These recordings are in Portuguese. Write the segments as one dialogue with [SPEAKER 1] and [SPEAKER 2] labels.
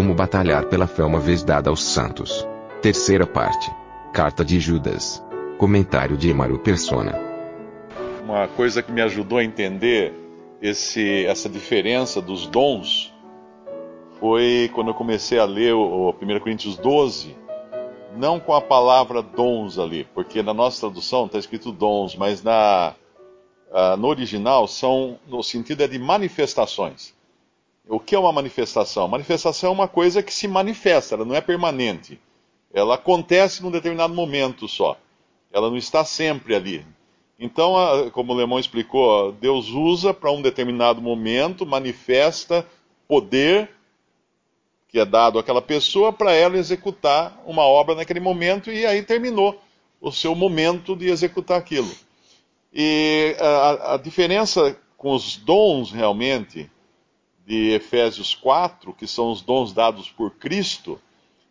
[SPEAKER 1] Como batalhar pela fé uma vez dada aos santos. Terceira parte. Carta de Judas. Comentário de Emaro Persona.
[SPEAKER 2] Uma coisa que me ajudou a entender esse, essa diferença dos dons foi quando eu comecei a ler o, o 1 Coríntios 12, não com a palavra dons ali, porque na nossa tradução está escrito dons, mas na, uh, no original são, no sentido é de manifestações. O que é uma manifestação? Manifestação é uma coisa que se manifesta, ela não é permanente. Ela acontece num determinado momento só. Ela não está sempre ali. Então, como o Lemão explicou, Deus usa para um determinado momento, manifesta poder que é dado àquela pessoa para ela executar uma obra naquele momento e aí terminou o seu momento de executar aquilo. E a, a diferença com os dons realmente de Efésios 4, que são os dons dados por Cristo,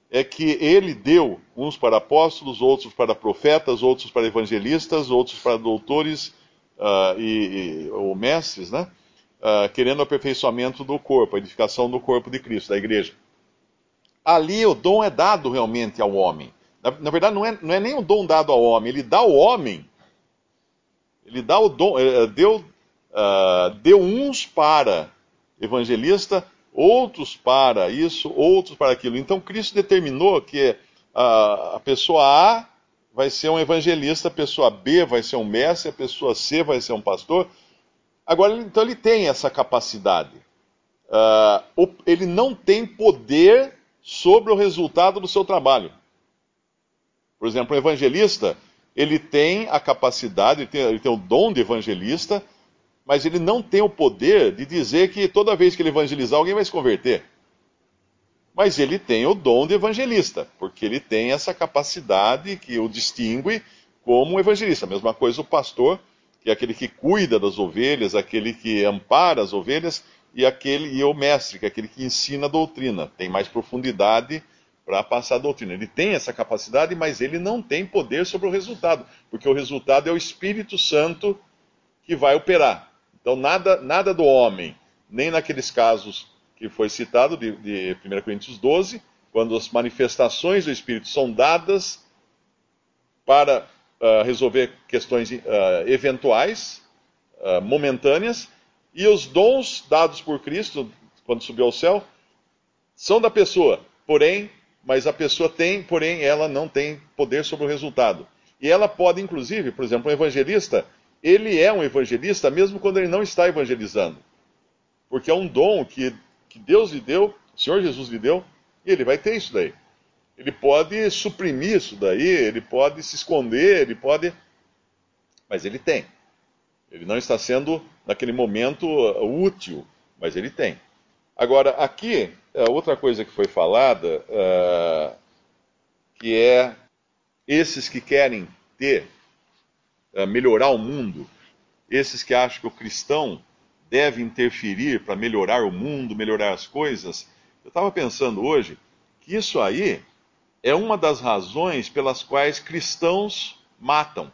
[SPEAKER 2] é que ele deu uns para apóstolos, outros para profetas, outros para evangelistas, outros para doutores uh, e, e, ou mestres, né? Uh, querendo o aperfeiçoamento do corpo, a edificação do corpo de Cristo, da igreja. Ali o dom é dado realmente ao homem. Na, na verdade, não é, não é nem o dom dado ao homem, ele dá ao homem. Ele dá o dom, uh, deu, uh, deu uns para evangelista, outros para isso, outros para aquilo. Então Cristo determinou que a, a pessoa A vai ser um evangelista, a pessoa B vai ser um mestre, a pessoa C vai ser um pastor. Agora, então ele tem essa capacidade. Uh, ele não tem poder sobre o resultado do seu trabalho. Por exemplo, um evangelista, ele tem a capacidade, ele tem, ele tem o dom de evangelista, mas ele não tem o poder de dizer que toda vez que ele evangelizar, alguém vai se converter. Mas ele tem o dom de evangelista, porque ele tem essa capacidade que o distingue como evangelista. Mesma coisa o pastor, que é aquele que cuida das ovelhas, aquele que ampara as ovelhas, e aquele e o mestre, que é aquele que ensina a doutrina, tem mais profundidade para passar a doutrina. Ele tem essa capacidade, mas ele não tem poder sobre o resultado, porque o resultado é o Espírito Santo que vai operar. Então, nada, nada do homem, nem naqueles casos que foi citado de, de 1 Coríntios 12, quando as manifestações do Espírito são dadas para uh, resolver questões uh, eventuais, uh, momentâneas, e os dons dados por Cristo, quando subiu ao céu, são da pessoa, porém, mas a pessoa tem, porém, ela não tem poder sobre o resultado. E ela pode, inclusive, por exemplo, um evangelista, ele é um evangelista mesmo quando ele não está evangelizando. Porque é um dom que, que Deus lhe deu, o Senhor Jesus lhe deu, e ele vai ter isso daí. Ele pode suprimir isso daí, ele pode se esconder, ele pode. Mas ele tem. Ele não está sendo, naquele momento, útil, mas ele tem. Agora, aqui, outra coisa que foi falada, uh, que é esses que querem ter melhorar o mundo, esses que acham que o cristão deve interferir para melhorar o mundo, melhorar as coisas, eu estava pensando hoje que isso aí é uma das razões pelas quais cristãos matam.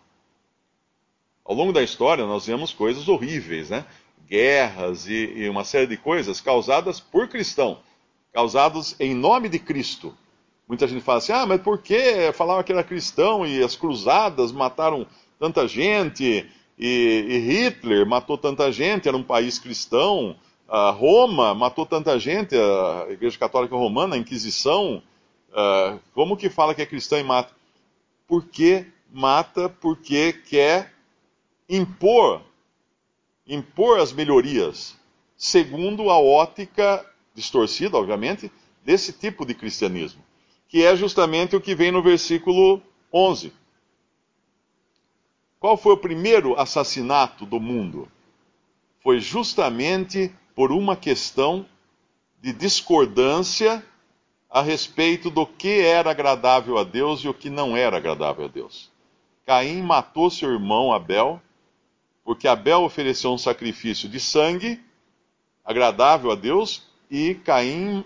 [SPEAKER 2] Ao longo da história, nós vemos coisas horríveis, né? Guerras e, e uma série de coisas causadas por cristão, causados em nome de Cristo. Muita gente fala assim: ah, mas por que falavam que era cristão e as cruzadas mataram tanta gente, e, e Hitler matou tanta gente, era um país cristão, a Roma matou tanta gente, a Igreja Católica Romana, a Inquisição, como que fala que é cristão e mata? Porque mata porque quer impor, impor as melhorias, segundo a ótica distorcida, obviamente, desse tipo de cristianismo, que é justamente o que vem no versículo 11. Qual foi o primeiro assassinato do mundo? Foi justamente por uma questão de discordância a respeito do que era agradável a Deus e o que não era agradável a Deus. Caim matou seu irmão Abel, porque Abel ofereceu um sacrifício de sangue agradável a Deus e Caim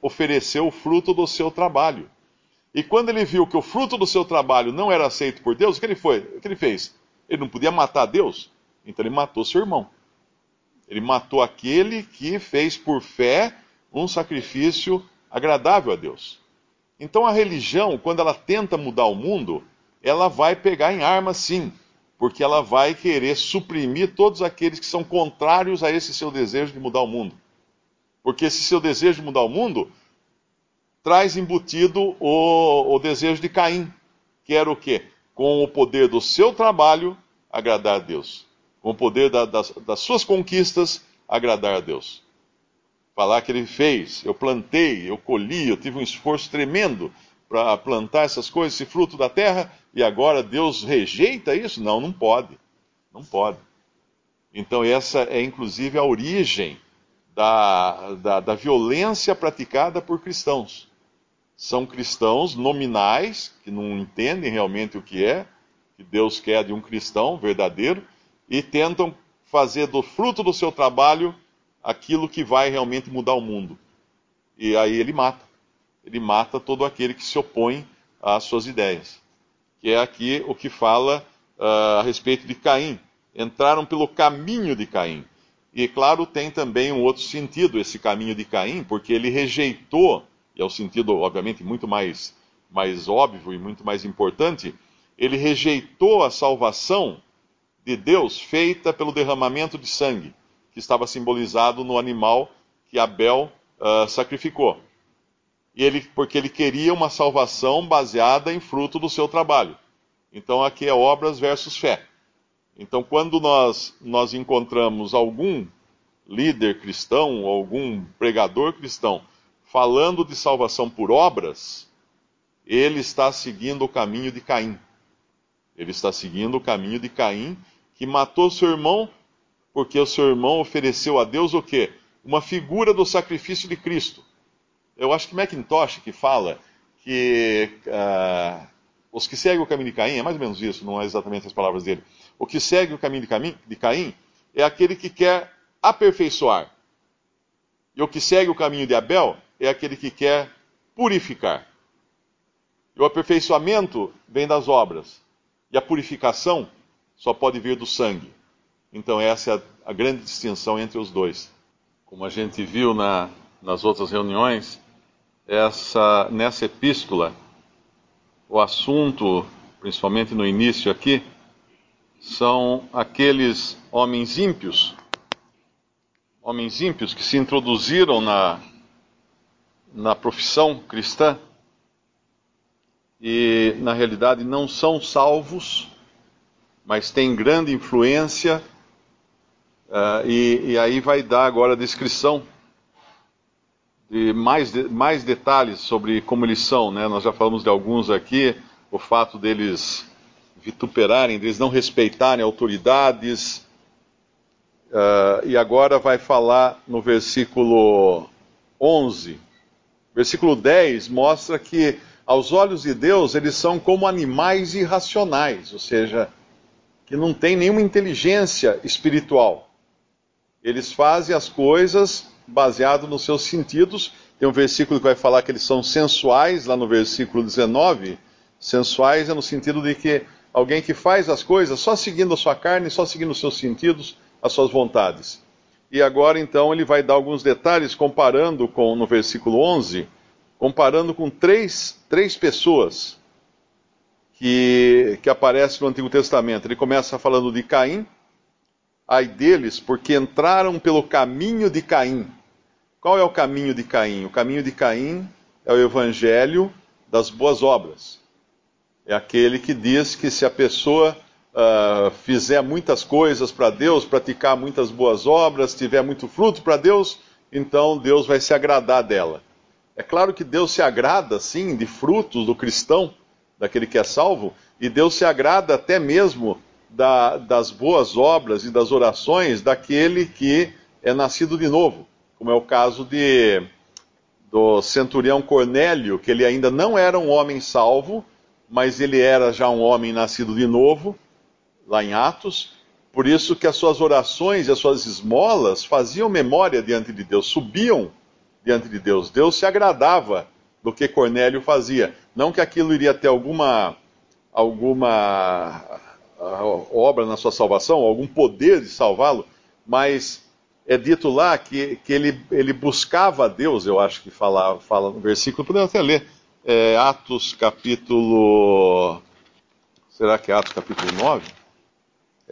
[SPEAKER 2] ofereceu o fruto do seu trabalho. E quando ele viu que o fruto do seu trabalho não era aceito por Deus, o que ele foi? O que ele fez? Ele não podia matar Deus, então ele matou seu irmão. Ele matou aquele que fez por fé um sacrifício agradável a Deus. Então a religião, quando ela tenta mudar o mundo, ela vai pegar em arma sim, porque ela vai querer suprimir todos aqueles que são contrários a esse seu desejo de mudar o mundo. Porque esse seu desejo de mudar o mundo traz embutido o, o desejo de Caim, que era o quê? Com o poder do seu trabalho, agradar a Deus. Com o poder da, das, das suas conquistas, agradar a Deus. Falar que ele fez, eu plantei, eu colhi, eu tive um esforço tremendo para plantar essas coisas, esse fruto da terra, e agora Deus rejeita isso? Não, não pode. Não pode. Então, essa é inclusive a origem da, da, da violência praticada por cristãos. São cristãos nominais, que não entendem realmente o que é, que Deus quer de um cristão verdadeiro, e tentam fazer do fruto do seu trabalho aquilo que vai realmente mudar o mundo. E aí ele mata. Ele mata todo aquele que se opõe às suas ideias. Que é aqui o que fala uh, a respeito de Caim. Entraram pelo caminho de Caim. E claro, tem também um outro sentido esse caminho de Caim, porque ele rejeitou, é o sentido, obviamente, muito mais, mais óbvio e muito mais importante, ele rejeitou a salvação de Deus feita pelo derramamento de sangue, que estava simbolizado no animal que Abel uh, sacrificou. E ele, porque ele queria uma salvação baseada em fruto do seu trabalho. Então aqui é obras versus fé. Então, quando nós, nós encontramos algum líder cristão, algum pregador cristão, falando de salvação por obras, ele está seguindo o caminho de Caim. Ele está seguindo o caminho de Caim, que matou seu irmão, porque o seu irmão ofereceu a Deus o quê? Uma figura do sacrifício de Cristo. Eu acho que Macintosh que fala que uh, os que seguem o caminho de Caim, é mais ou menos isso, não é exatamente as palavras dele. O que segue o caminho de Caim é aquele que quer aperfeiçoar. E o que segue o caminho de Abel é aquele que quer purificar. E o aperfeiçoamento vem das obras. E a purificação só pode vir do sangue. Então, essa é a, grande distinção entre os dois. Como a gente viu na, nas outras reuniões, essa, nessa epístola, o assunto, principalmente no início aqui, são aqueles homens ímpios, homens ímpios que se introduziram na, na profissão cristã e, na realidade, não são salvos, mas têm grande influência. Uh, e, e, aí vai dar agora a descrição de mais, de mais detalhes sobre como eles são, né? Nós já falamos de alguns aqui, o fato deles vituperarem, deles não respeitarem autoridades. Uh, e agora vai falar no versículo 11. Versículo 10 mostra que aos olhos de Deus eles são como animais irracionais, ou seja, que não têm nenhuma inteligência espiritual. Eles fazem as coisas baseado nos seus sentidos. Tem um versículo que vai falar que eles são sensuais, lá no versículo 19. Sensuais é no sentido de que alguém que faz as coisas só seguindo a sua carne, só seguindo os seus sentidos, as suas vontades. E agora então ele vai dar alguns detalhes comparando com no versículo 11, comparando com três, três pessoas que, que aparecem no Antigo Testamento. Ele começa falando de Caim, ai deles, porque entraram pelo caminho de Caim. Qual é o caminho de Caim? O caminho de Caim é o evangelho das boas obras. É aquele que diz que se a pessoa uh, fizer muitas coisas para Deus, praticar muitas boas obras, tiver muito fruto para Deus, então Deus vai se agradar dela. É claro que Deus se agrada, sim, de frutos do cristão, daquele que é salvo, e Deus se agrada até mesmo da, das boas obras e das orações daquele que é nascido de novo, como é o caso de do centurião Cornélio, que ele ainda não era um homem salvo, mas ele era já um homem nascido de novo, lá em Atos. Por isso que as suas orações e as suas esmolas faziam memória diante de Deus, subiam diante de Deus. Deus se agradava do que Cornélio fazia. Não que aquilo iria ter alguma alguma obra na sua salvação, algum poder de salvá-lo, mas é dito lá que, que ele, ele buscava a Deus, eu acho que fala, fala no versículo, podemos até ler, é, Atos capítulo. Será que é Atos capítulo 9?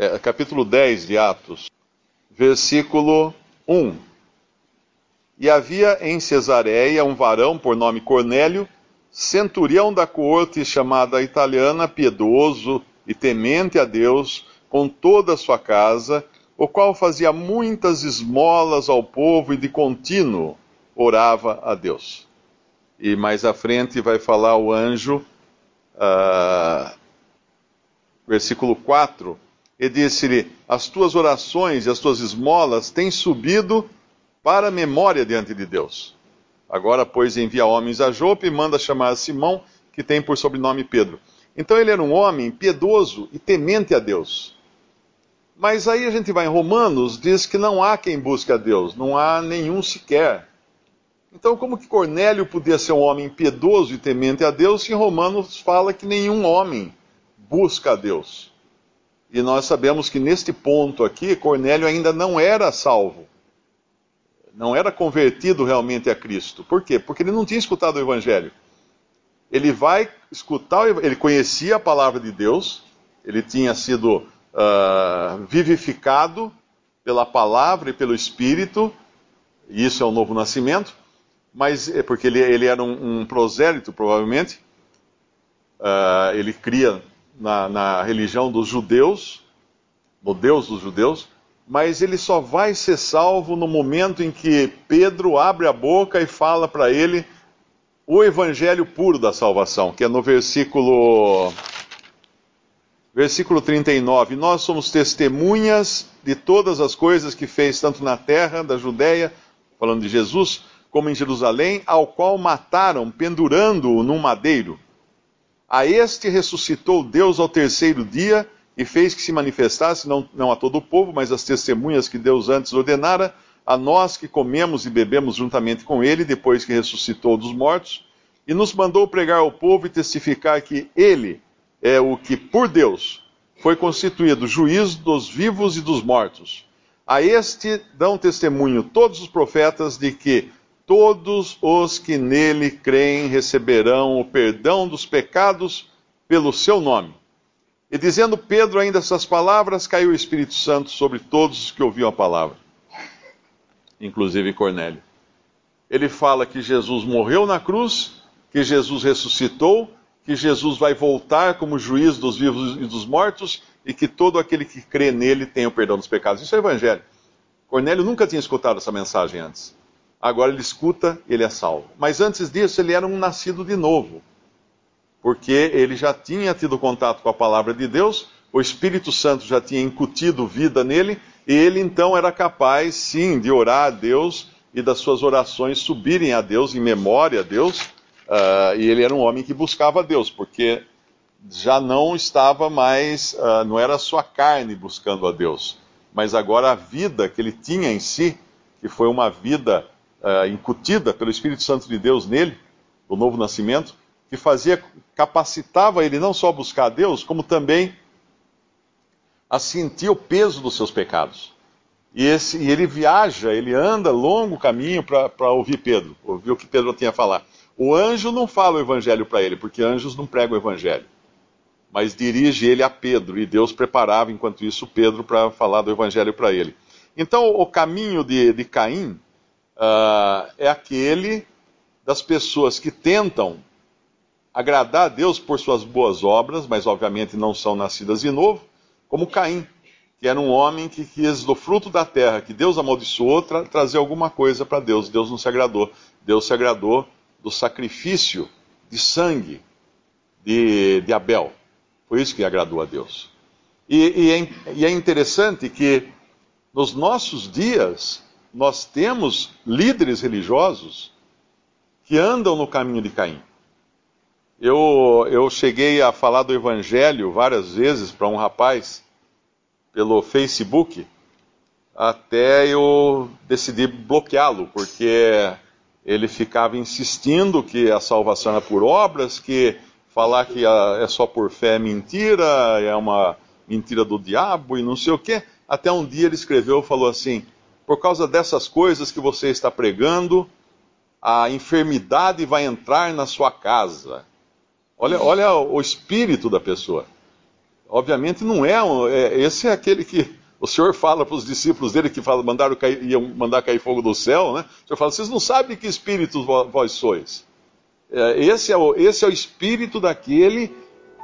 [SPEAKER 2] É, capítulo 10 de Atos, versículo 1. E havia em Cesareia um varão por nome Cornélio, centurião da corte chamada italiana, piedoso e temente a Deus, com toda a sua casa, o qual fazia muitas esmolas ao povo e de contínuo orava a Deus. E mais à frente vai falar o anjo, uh, versículo 4, e disse-lhe: As tuas orações e as tuas esmolas têm subido para a memória diante de Deus. Agora, pois, envia homens a Jope e manda chamar Simão, que tem por sobrenome Pedro. Então ele era um homem piedoso e temente a Deus. Mas aí a gente vai em Romanos, diz que não há quem busque a Deus, não há nenhum sequer. Então, como que Cornélio podia ser um homem piedoso e temente a Deus, se em Romanos fala que nenhum homem busca a Deus? E nós sabemos que neste ponto aqui, Cornélio ainda não era salvo não era convertido realmente a Cristo. Por quê? Porque ele não tinha escutado o Evangelho. Ele vai escutar, ele conhecia a palavra de Deus, ele tinha sido uh, vivificado pela palavra e pelo Espírito, e isso é o novo nascimento, mas é porque ele, ele era um, um prosélito, provavelmente, uh, ele cria na, na religião dos judeus, no Deus dos judeus, mas ele só vai ser salvo no momento em que Pedro abre a boca e fala para ele o evangelho puro da salvação, que é no versículo versículo 39. Nós somos testemunhas de todas as coisas que fez tanto na terra da Judéia, falando de Jesus, como em Jerusalém, ao qual mataram pendurando-o num madeiro. A este ressuscitou Deus ao terceiro dia e fez que se manifestasse, não, não a todo o povo, mas as testemunhas que Deus antes ordenara, a nós que comemos e bebemos juntamente com ele, depois que ressuscitou dos mortos, e nos mandou pregar ao povo e testificar que ele é o que, por Deus, foi constituído juiz dos vivos e dos mortos. A este dão testemunho todos os profetas de que todos os que nele creem receberão o perdão dos pecados pelo seu nome. E dizendo Pedro ainda essas palavras, caiu o Espírito Santo sobre todos os que ouviam a palavra, inclusive Cornélio. Ele fala que Jesus morreu na cruz, que Jesus ressuscitou, que Jesus vai voltar como juiz dos vivos e dos mortos e que todo aquele que crê nele tem o perdão dos pecados. Isso é o evangelho. Cornélio nunca tinha escutado essa mensagem antes. Agora ele escuta, ele é salvo. Mas antes disso, ele era um nascido de novo porque ele já tinha tido contato com a palavra de Deus, o Espírito Santo já tinha incutido vida nele, e ele então era capaz, sim, de orar a Deus e das suas orações subirem a Deus, em memória a Deus, uh, e ele era um homem que buscava a Deus, porque já não estava mais, uh, não era a sua carne buscando a Deus, mas agora a vida que ele tinha em si, que foi uma vida uh, incutida pelo Espírito Santo de Deus nele, o novo nascimento, que fazia, capacitava ele não só a buscar a Deus, como também a sentir o peso dos seus pecados. E, esse, e ele viaja, ele anda longo caminho para ouvir Pedro, ouvir o que Pedro tinha a falar. O anjo não fala o evangelho para ele, porque anjos não pregam o evangelho. Mas dirige ele a Pedro, e Deus preparava, enquanto isso, Pedro para falar do evangelho para ele. Então, o caminho de, de Caim uh, é aquele das pessoas que tentam agradar a Deus por suas boas obras, mas obviamente não são nascidas de novo, como Caim, que era um homem que quis do fruto da terra, que Deus amaldiçoou, tra trazer alguma coisa para Deus. Deus não se agradou. Deus se agradou do sacrifício de sangue de, de Abel. Foi isso que agradou a Deus. E, e, é, e é interessante que nos nossos dias nós temos líderes religiosos que andam no caminho de Caim. Eu, eu cheguei a falar do Evangelho várias vezes para um rapaz pelo Facebook, até eu decidi bloqueá-lo, porque ele ficava insistindo que a salvação é por obras, que falar que é só por fé é mentira, é uma mentira do diabo e não sei o quê. Até um dia ele escreveu, falou assim: por causa dessas coisas que você está pregando, a enfermidade vai entrar na sua casa. Olha, olha o espírito da pessoa. Obviamente não é, é esse é aquele que o Senhor fala para os discípulos dele que fala, mandaram cair, iam mandar cair fogo do céu, né? O Senhor fala, vocês não sabem que espíritos vós sois. É, esse, é o, esse é o espírito daquele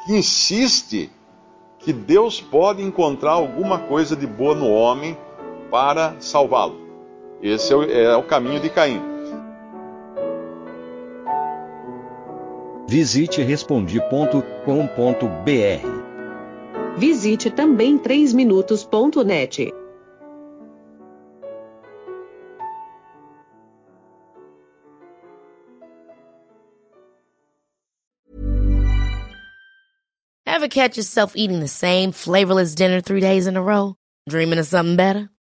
[SPEAKER 2] que insiste que Deus pode encontrar alguma coisa de boa no homem para salvá-lo. Esse é o, é o caminho de Caim.
[SPEAKER 3] Visite respondi.com.br.
[SPEAKER 4] Visite também 3minutos.net.
[SPEAKER 5] Ever catch yourself eating the same flavorless dinner three days in a row? Dreaming of something better?